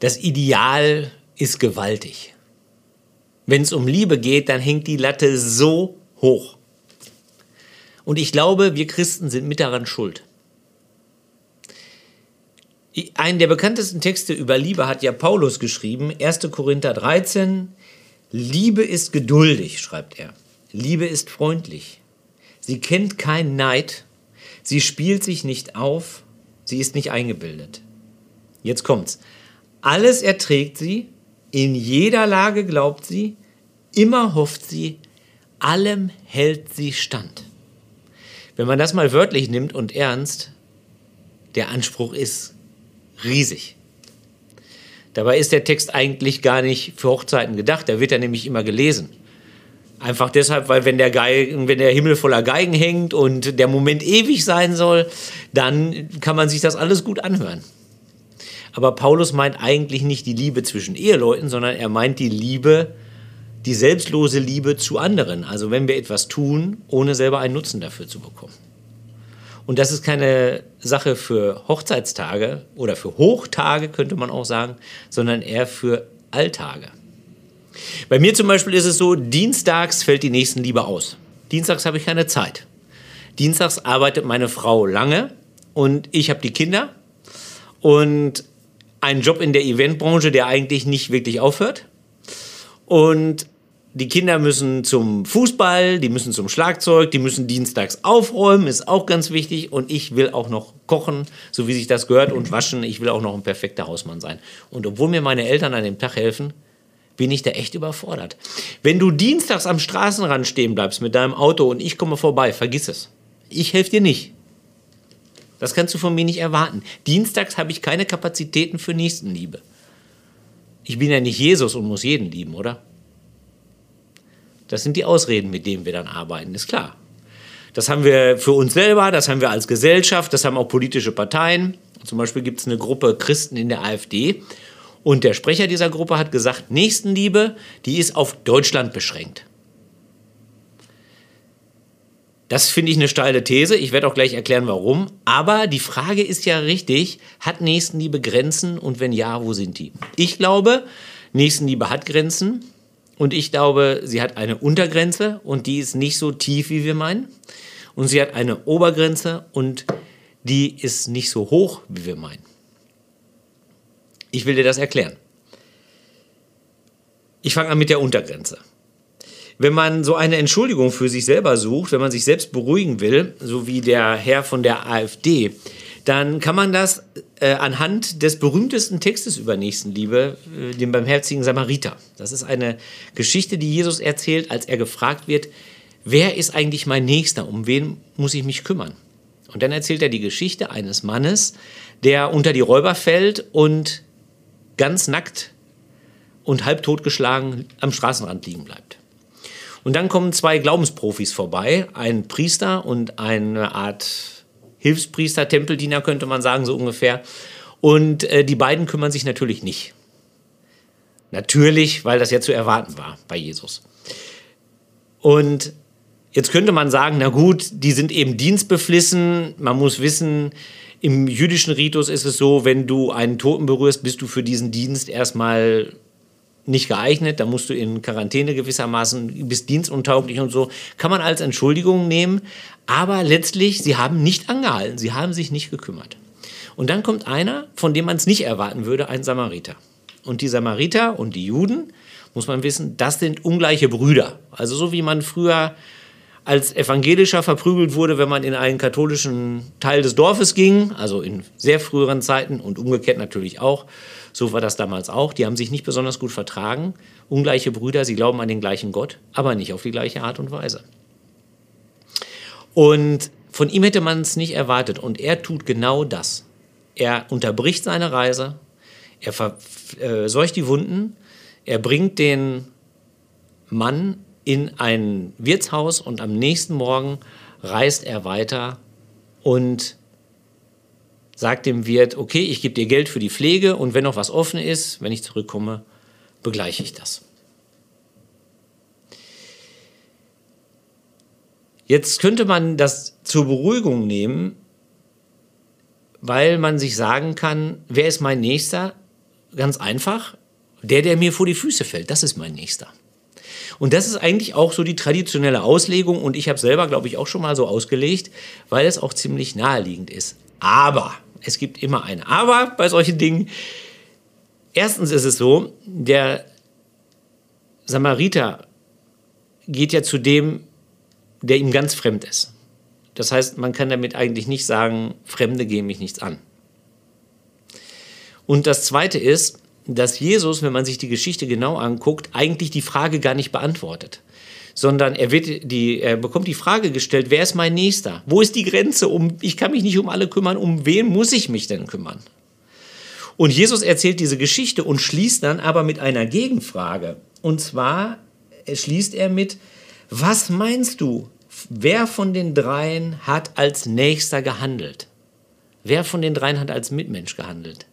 Das Ideal ist gewaltig. Wenn es um Liebe geht, dann hängt die Latte so hoch. Und ich glaube, wir Christen sind mit daran schuld. Einen der bekanntesten Texte über Liebe hat ja Paulus geschrieben, 1. Korinther 13. Liebe ist geduldig, schreibt er. Liebe ist freundlich. Sie kennt keinen Neid. Sie spielt sich nicht auf. Sie ist nicht eingebildet. Jetzt kommt's. Alles erträgt sie. In jeder Lage glaubt sie. Immer hofft sie. Allem hält sie stand. Wenn man das mal wörtlich nimmt und ernst, der Anspruch ist riesig. Dabei ist der Text eigentlich gar nicht für Hochzeiten gedacht, der wird ja nämlich immer gelesen. Einfach deshalb, weil wenn der, Geigen, wenn der Himmel voller Geigen hängt und der Moment ewig sein soll, dann kann man sich das alles gut anhören. Aber Paulus meint eigentlich nicht die Liebe zwischen Eheleuten, sondern er meint die Liebe, die selbstlose Liebe zu anderen. Also wenn wir etwas tun, ohne selber einen Nutzen dafür zu bekommen. Und das ist keine Sache für Hochzeitstage oder für Hochtage, könnte man auch sagen, sondern eher für Alltage. Bei mir zum Beispiel ist es so, dienstags fällt die Nächstenliebe aus. Dienstags habe ich keine Zeit. Dienstags arbeitet meine Frau lange und ich habe die Kinder und einen Job in der Eventbranche, der eigentlich nicht wirklich aufhört. Und die Kinder müssen zum Fußball, die müssen zum Schlagzeug, die müssen dienstags aufräumen, ist auch ganz wichtig. Und ich will auch noch kochen, so wie sich das gehört, und waschen. Ich will auch noch ein perfekter Hausmann sein. Und obwohl mir meine Eltern an dem Tag helfen, bin ich da echt überfordert. Wenn du dienstags am Straßenrand stehen bleibst mit deinem Auto und ich komme vorbei, vergiss es. Ich helfe dir nicht. Das kannst du von mir nicht erwarten. Dienstags habe ich keine Kapazitäten für Nächstenliebe. Ich bin ja nicht Jesus und muss jeden lieben, oder? Das sind die Ausreden, mit denen wir dann arbeiten, ist klar. Das haben wir für uns selber, das haben wir als Gesellschaft, das haben auch politische Parteien. Zum Beispiel gibt es eine Gruppe Christen in der AfD. Und der Sprecher dieser Gruppe hat gesagt, Nächstenliebe, die ist auf Deutschland beschränkt. Das finde ich eine steile These. Ich werde auch gleich erklären, warum. Aber die Frage ist ja richtig, hat Nächstenliebe Grenzen und wenn ja, wo sind die? Ich glaube, Nächstenliebe hat Grenzen. Und ich glaube, sie hat eine Untergrenze und die ist nicht so tief, wie wir meinen. Und sie hat eine Obergrenze und die ist nicht so hoch, wie wir meinen. Ich will dir das erklären. Ich fange an mit der Untergrenze. Wenn man so eine Entschuldigung für sich selber sucht, wenn man sich selbst beruhigen will, so wie der Herr von der AfD, dann kann man das äh, anhand des berühmtesten Textes über Nächstenliebe, äh, dem barmherzigen Samariter. Das ist eine Geschichte, die Jesus erzählt, als er gefragt wird, wer ist eigentlich mein Nächster, um wen muss ich mich kümmern? Und dann erzählt er die Geschichte eines Mannes, der unter die Räuber fällt und ganz nackt und halb totgeschlagen am Straßenrand liegen bleibt. Und dann kommen zwei Glaubensprofis vorbei, ein Priester und eine Art Hilfspriester, Tempeldiener könnte man sagen, so ungefähr. Und äh, die beiden kümmern sich natürlich nicht. Natürlich, weil das ja zu erwarten war bei Jesus. Und jetzt könnte man sagen, na gut, die sind eben dienstbeflissen. Man muss wissen, im jüdischen Ritus ist es so, wenn du einen Toten berührst, bist du für diesen Dienst erstmal nicht geeignet, da musst du in Quarantäne gewissermaßen, bist dienstuntauglich und so. Kann man als Entschuldigung nehmen, aber letztlich, sie haben nicht angehalten, sie haben sich nicht gekümmert. Und dann kommt einer, von dem man es nicht erwarten würde, ein Samariter. Und die Samariter und die Juden, muss man wissen, das sind ungleiche Brüder. Also so wie man früher als Evangelischer verprügelt wurde, wenn man in einen katholischen Teil des Dorfes ging, also in sehr früheren Zeiten und umgekehrt natürlich auch. So war das damals auch. Die haben sich nicht besonders gut vertragen. Ungleiche Brüder, sie glauben an den gleichen Gott, aber nicht auf die gleiche Art und Weise. Und von ihm hätte man es nicht erwartet. Und er tut genau das. Er unterbricht seine Reise, er verseucht äh, die Wunden, er bringt den Mann in ein Wirtshaus und am nächsten Morgen reist er weiter und sagt dem Wirt, okay, ich gebe dir Geld für die Pflege und wenn noch was offen ist, wenn ich zurückkomme, begleiche ich das. Jetzt könnte man das zur Beruhigung nehmen, weil man sich sagen kann, wer ist mein Nächster? ganz einfach, der, der mir vor die Füße fällt, das ist mein Nächster. Und das ist eigentlich auch so die traditionelle Auslegung und ich habe selber, glaube ich, auch schon mal so ausgelegt, weil es auch ziemlich naheliegend ist. Aber, es gibt immer ein Aber bei solchen Dingen. Erstens ist es so, der Samariter geht ja zu dem, der ihm ganz fremd ist. Das heißt, man kann damit eigentlich nicht sagen, Fremde gehen mich nichts an. Und das Zweite ist, dass Jesus, wenn man sich die Geschichte genau anguckt, eigentlich die Frage gar nicht beantwortet. Sondern er, wird die, er bekommt die Frage gestellt, wer ist mein Nächster? Wo ist die Grenze? Um, ich kann mich nicht um alle kümmern, um wen muss ich mich denn kümmern? Und Jesus erzählt diese Geschichte und schließt dann aber mit einer Gegenfrage. Und zwar schließt er mit, was meinst du, wer von den dreien hat als Nächster gehandelt? Wer von den dreien hat als Mitmensch gehandelt?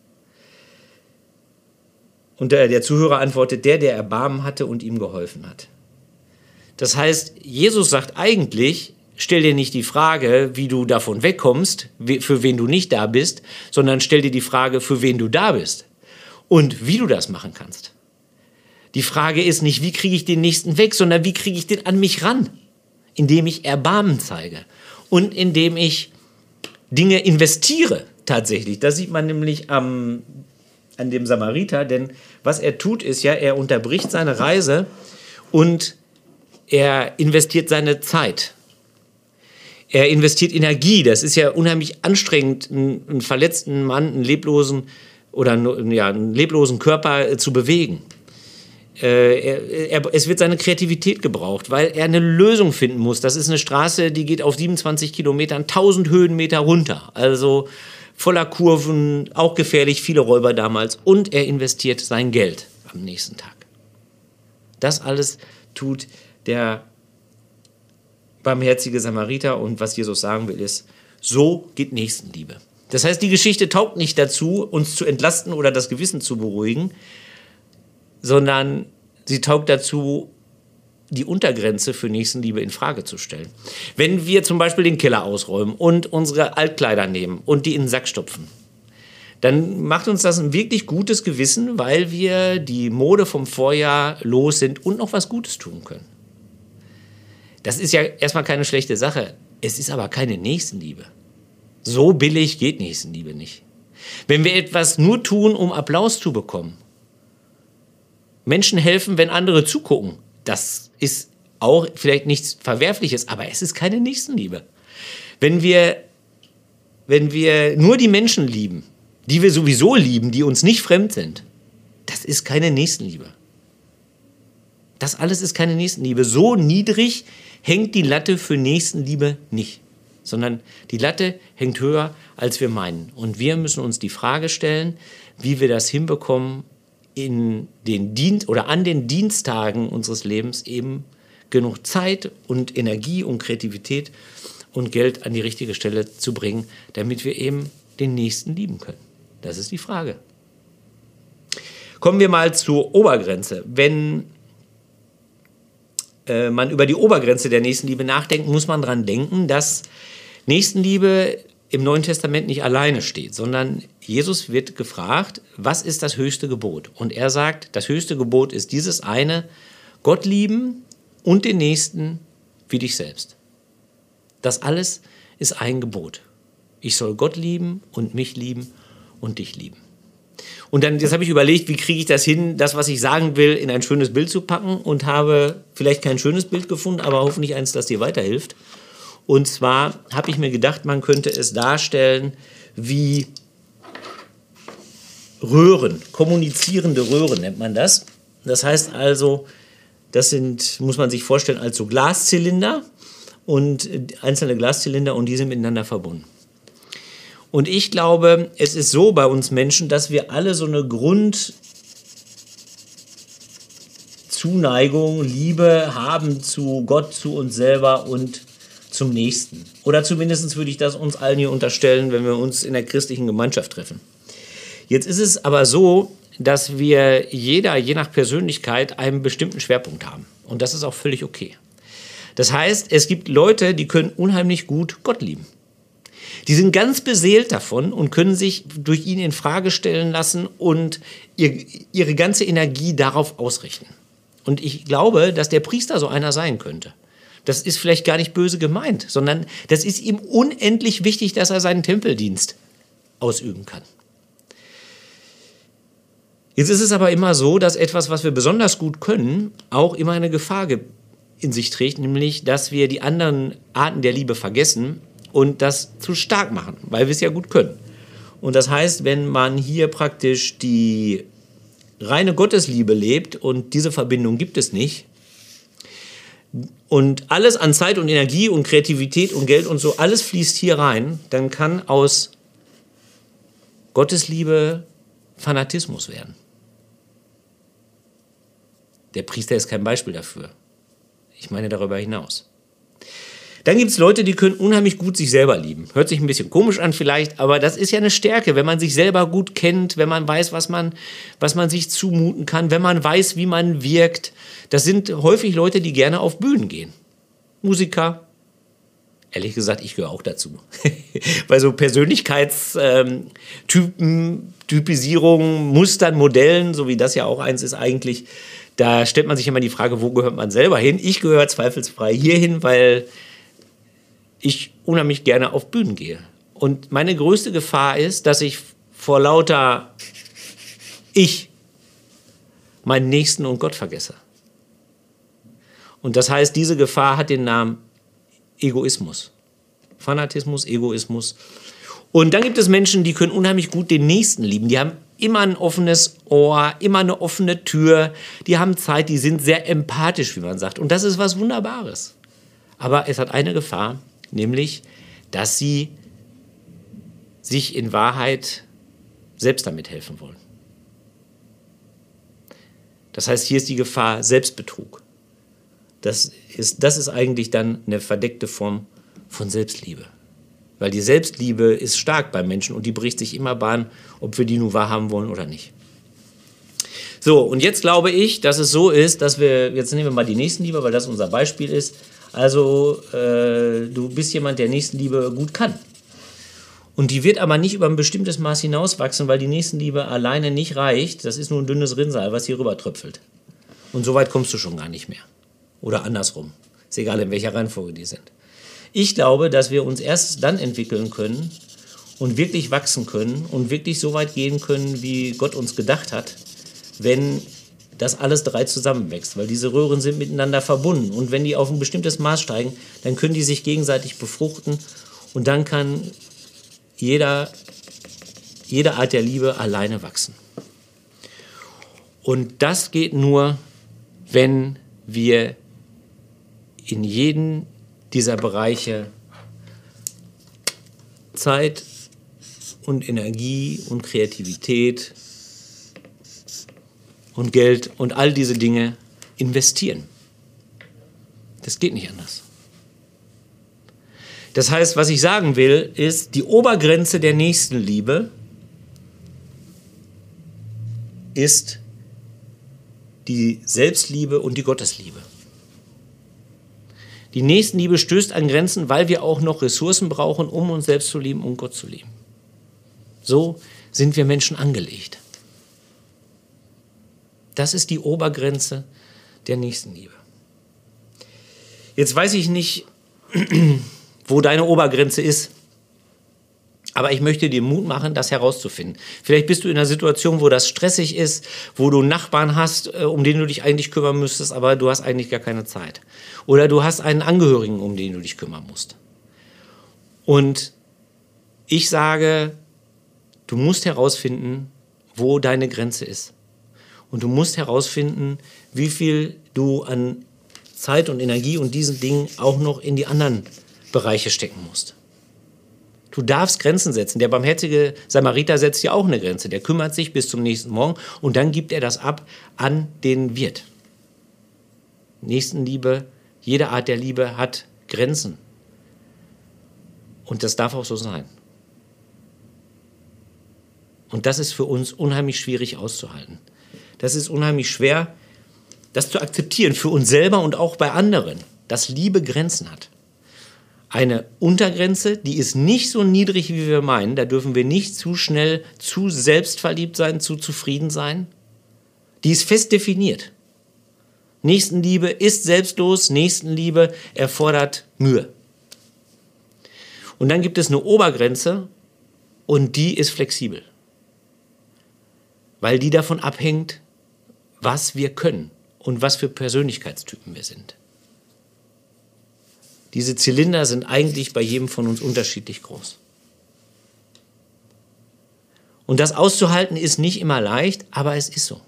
Und der, der Zuhörer antwortet, der, der Erbarmen hatte und ihm geholfen hat. Das heißt, Jesus sagt eigentlich, stell dir nicht die Frage, wie du davon wegkommst, für wen du nicht da bist, sondern stell dir die Frage, für wen du da bist und wie du das machen kannst. Die Frage ist nicht, wie kriege ich den nächsten weg, sondern wie kriege ich den an mich ran, indem ich Erbarmen zeige und indem ich Dinge investiere tatsächlich. Das sieht man nämlich am an dem Samariter, denn was er tut, ist ja, er unterbricht seine Reise und er investiert seine Zeit. Er investiert Energie. Das ist ja unheimlich anstrengend, einen, einen verletzten Mann, einen leblosen oder ja, einen leblosen Körper äh, zu bewegen. Äh, er, er, es wird seine Kreativität gebraucht, weil er eine Lösung finden muss. Das ist eine Straße, die geht auf 27 Kilometern, 1000 Höhenmeter runter. Also voller Kurven, auch gefährlich, viele Räuber damals. Und er investiert sein Geld am nächsten Tag. Das alles tut der barmherzige Samariter und was Jesus sagen will ist, so geht Nächstenliebe. Das heißt, die Geschichte taugt nicht dazu, uns zu entlasten oder das Gewissen zu beruhigen, sondern sie taugt dazu, die Untergrenze für Nächstenliebe in Frage zu stellen. Wenn wir zum Beispiel den Keller ausräumen und unsere Altkleider nehmen und die in den Sack stopfen, dann macht uns das ein wirklich gutes Gewissen, weil wir die Mode vom Vorjahr los sind und noch was Gutes tun können. Das ist ja erstmal keine schlechte Sache. Es ist aber keine Nächstenliebe. So billig geht Nächstenliebe nicht. Wenn wir etwas nur tun, um Applaus zu bekommen, Menschen helfen, wenn andere zugucken, das ist auch vielleicht nichts Verwerfliches, aber es ist keine Nächstenliebe. Wenn wir, wenn wir nur die Menschen lieben, die wir sowieso lieben, die uns nicht fremd sind, das ist keine Nächstenliebe. Das alles ist keine Nächstenliebe. So niedrig hängt die Latte für Nächstenliebe nicht, sondern die Latte hängt höher, als wir meinen. Und wir müssen uns die Frage stellen, wie wir das hinbekommen, in den Dienst oder an den Dienstagen unseres Lebens eben genug Zeit und Energie und Kreativität und Geld an die richtige Stelle zu bringen, damit wir eben den Nächsten lieben können. Das ist die Frage. Kommen wir mal zur Obergrenze. Wenn äh, man über die Obergrenze der Nächstenliebe nachdenkt, muss man daran denken, dass Nächstenliebe im Neuen Testament nicht alleine steht, sondern Jesus wird gefragt, was ist das höchste Gebot? Und er sagt, das höchste Gebot ist dieses eine, Gott lieben und den Nächsten wie dich selbst. Das alles ist ein Gebot. Ich soll Gott lieben und mich lieben und dich lieben. Und dann, jetzt habe ich überlegt, wie kriege ich das hin, das, was ich sagen will, in ein schönes Bild zu packen und habe vielleicht kein schönes Bild gefunden, aber hoffentlich eins, das dir weiterhilft. Und zwar habe ich mir gedacht, man könnte es darstellen wie Röhren, kommunizierende Röhren nennt man das. Das heißt also, das sind, muss man sich vorstellen, als so Glaszylinder und einzelne Glaszylinder und die sind miteinander verbunden. Und ich glaube, es ist so bei uns Menschen, dass wir alle so eine Grundzuneigung, Liebe haben zu Gott, zu uns selber und zum Nächsten. Oder zumindest würde ich das uns allen hier unterstellen, wenn wir uns in der christlichen Gemeinschaft treffen. Jetzt ist es aber so, dass wir jeder, je nach Persönlichkeit, einen bestimmten Schwerpunkt haben. Und das ist auch völlig okay. Das heißt, es gibt Leute, die können unheimlich gut Gott lieben. Die sind ganz beseelt davon und können sich durch ihn in Frage stellen lassen und ihr, ihre ganze Energie darauf ausrichten. Und ich glaube, dass der Priester so einer sein könnte. Das ist vielleicht gar nicht böse gemeint, sondern das ist ihm unendlich wichtig, dass er seinen Tempeldienst ausüben kann. Jetzt ist es aber immer so, dass etwas, was wir besonders gut können, auch immer eine Gefahr in sich trägt, nämlich, dass wir die anderen Arten der Liebe vergessen und das zu stark machen, weil wir es ja gut können. Und das heißt, wenn man hier praktisch die reine Gottesliebe lebt und diese Verbindung gibt es nicht, und alles an Zeit und Energie und Kreativität und Geld und so, alles fließt hier rein, dann kann aus Gottesliebe Fanatismus werden. Der Priester ist kein Beispiel dafür. Ich meine darüber hinaus. Dann gibt es Leute, die können unheimlich gut sich selber lieben. Hört sich ein bisschen komisch an vielleicht, aber das ist ja eine Stärke, wenn man sich selber gut kennt, wenn man weiß, was man, was man sich zumuten kann, wenn man weiß, wie man wirkt. Das sind häufig Leute, die gerne auf Bühnen gehen. Musiker. Ehrlich gesagt, ich gehöre auch dazu. Bei so Persönlichkeitstypen, Typisierungen, Mustern, Modellen, so wie das ja auch eins ist eigentlich, da stellt man sich immer die Frage, wo gehört man selber hin? Ich gehöre zweifelsfrei hierhin, weil ich unheimlich gerne auf Bühnen gehe. Und meine größte Gefahr ist, dass ich vor lauter Ich meinen Nächsten und Gott vergesse. Und das heißt, diese Gefahr hat den Namen Egoismus. Fanatismus, Egoismus. Und dann gibt es Menschen, die können unheimlich gut den Nächsten lieben. Die haben immer ein offenes Ohr, immer eine offene Tür. Die haben Zeit, die sind sehr empathisch, wie man sagt. Und das ist was Wunderbares. Aber es hat eine Gefahr, nämlich, dass sie sich in Wahrheit selbst damit helfen wollen. Das heißt, hier ist die Gefahr Selbstbetrug. Das ist, das ist eigentlich dann eine verdeckte Form von Selbstliebe. Weil die Selbstliebe ist stark beim Menschen und die bricht sich immer Bahn, ob wir die nun wahrhaben wollen oder nicht. So, und jetzt glaube ich, dass es so ist, dass wir, jetzt nehmen wir mal die Nächstenliebe, weil das unser Beispiel ist, also äh, du bist jemand, der Nächstenliebe gut kann. Und die wird aber nicht über ein bestimmtes Maß hinauswachsen, weil die Nächstenliebe alleine nicht reicht. Das ist nur ein dünnes Rinnsal, was hier rüber tröpfelt. Und so weit kommst du schon gar nicht mehr. Oder andersrum. Ist egal, in welcher Reihenfolge die sind. Ich glaube, dass wir uns erst dann entwickeln können und wirklich wachsen können und wirklich so weit gehen können, wie Gott uns gedacht hat, wenn dass alles drei zusammenwächst, weil diese Röhren sind miteinander verbunden. Und wenn die auf ein bestimmtes Maß steigen, dann können die sich gegenseitig befruchten und dann kann jeder, jede Art der Liebe alleine wachsen. Und das geht nur, wenn wir in jeden dieser Bereiche Zeit und Energie und Kreativität und Geld und all diese Dinge investieren. Das geht nicht anders. Das heißt, was ich sagen will, ist, die Obergrenze der Nächstenliebe ist die Selbstliebe und die Gottesliebe. Die Nächstenliebe stößt an Grenzen, weil wir auch noch Ressourcen brauchen, um uns selbst zu lieben und um Gott zu lieben. So sind wir Menschen angelegt. Das ist die Obergrenze der Nächstenliebe. Jetzt weiß ich nicht, wo deine Obergrenze ist. Aber ich möchte dir Mut machen, das herauszufinden. Vielleicht bist du in einer Situation, wo das stressig ist, wo du Nachbarn hast, äh, um den du dich eigentlich kümmern müsstest, aber du hast eigentlich gar keine Zeit. Oder du hast einen Angehörigen, um den du dich kümmern musst. Und ich sage, du musst herausfinden, wo deine Grenze ist. Und du musst herausfinden, wie viel du an Zeit und Energie und diesen Dingen auch noch in die anderen Bereiche stecken musst. Du darfst Grenzen setzen. Der barmherzige Samariter setzt ja auch eine Grenze. Der kümmert sich bis zum nächsten Morgen und dann gibt er das ab an den Wirt. Nächstenliebe, jede Art der Liebe hat Grenzen. Und das darf auch so sein. Und das ist für uns unheimlich schwierig auszuhalten. Das ist unheimlich schwer, das zu akzeptieren für uns selber und auch bei anderen, dass Liebe Grenzen hat. eine Untergrenze, die ist nicht so niedrig, wie wir meinen. Da dürfen wir nicht zu schnell zu selbstverliebt sein, zu zufrieden sein. Die ist fest definiert. Nächstenliebe ist selbstlos, Nächstenliebe erfordert Mühe. Und dann gibt es eine Obergrenze und die ist flexibel. Weil die davon abhängt, was wir können und was für Persönlichkeitstypen wir sind. Diese Zylinder sind eigentlich bei jedem von uns unterschiedlich groß. Und das auszuhalten ist nicht immer leicht, aber es ist so.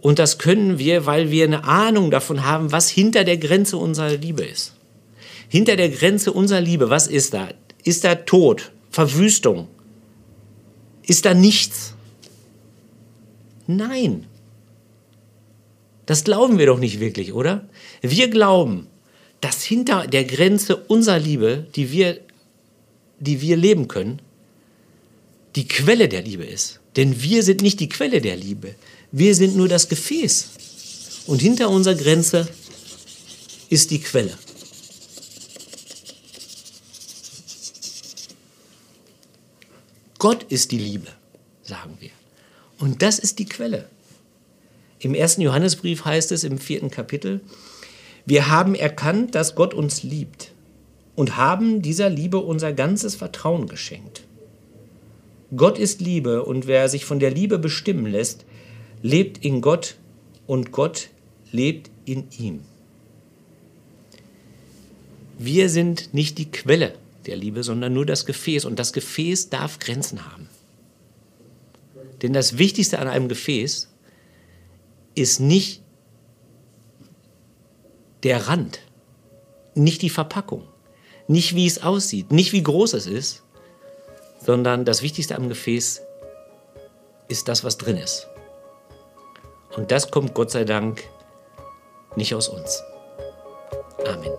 Und das können wir, weil wir eine Ahnung davon haben, was hinter der Grenze unserer Liebe ist. Hinter der Grenze unserer Liebe, was ist da? Ist da Tod, Verwüstung? Ist da nichts? Nein. Das glauben wir doch nicht wirklich, oder? Wir glauben, dass hinter der Grenze unserer Liebe, die wir, die wir leben können, die Quelle der Liebe ist. Denn wir sind nicht die Quelle der Liebe. Wir sind nur das Gefäß. Und hinter unserer Grenze ist die Quelle. Gott ist die Liebe, sagen wir. Und das ist die Quelle. Im ersten Johannesbrief heißt es im vierten Kapitel, wir haben erkannt, dass Gott uns liebt und haben dieser Liebe unser ganzes Vertrauen geschenkt. Gott ist Liebe und wer sich von der Liebe bestimmen lässt, lebt in Gott und Gott lebt in ihm. Wir sind nicht die Quelle der Liebe, sondern nur das Gefäß und das Gefäß darf Grenzen haben. Denn das Wichtigste an einem Gefäß ist nicht der Rand, nicht die Verpackung, nicht wie es aussieht, nicht wie groß es ist, sondern das Wichtigste am Gefäß ist das, was drin ist. Und das kommt Gott sei Dank nicht aus uns. Amen.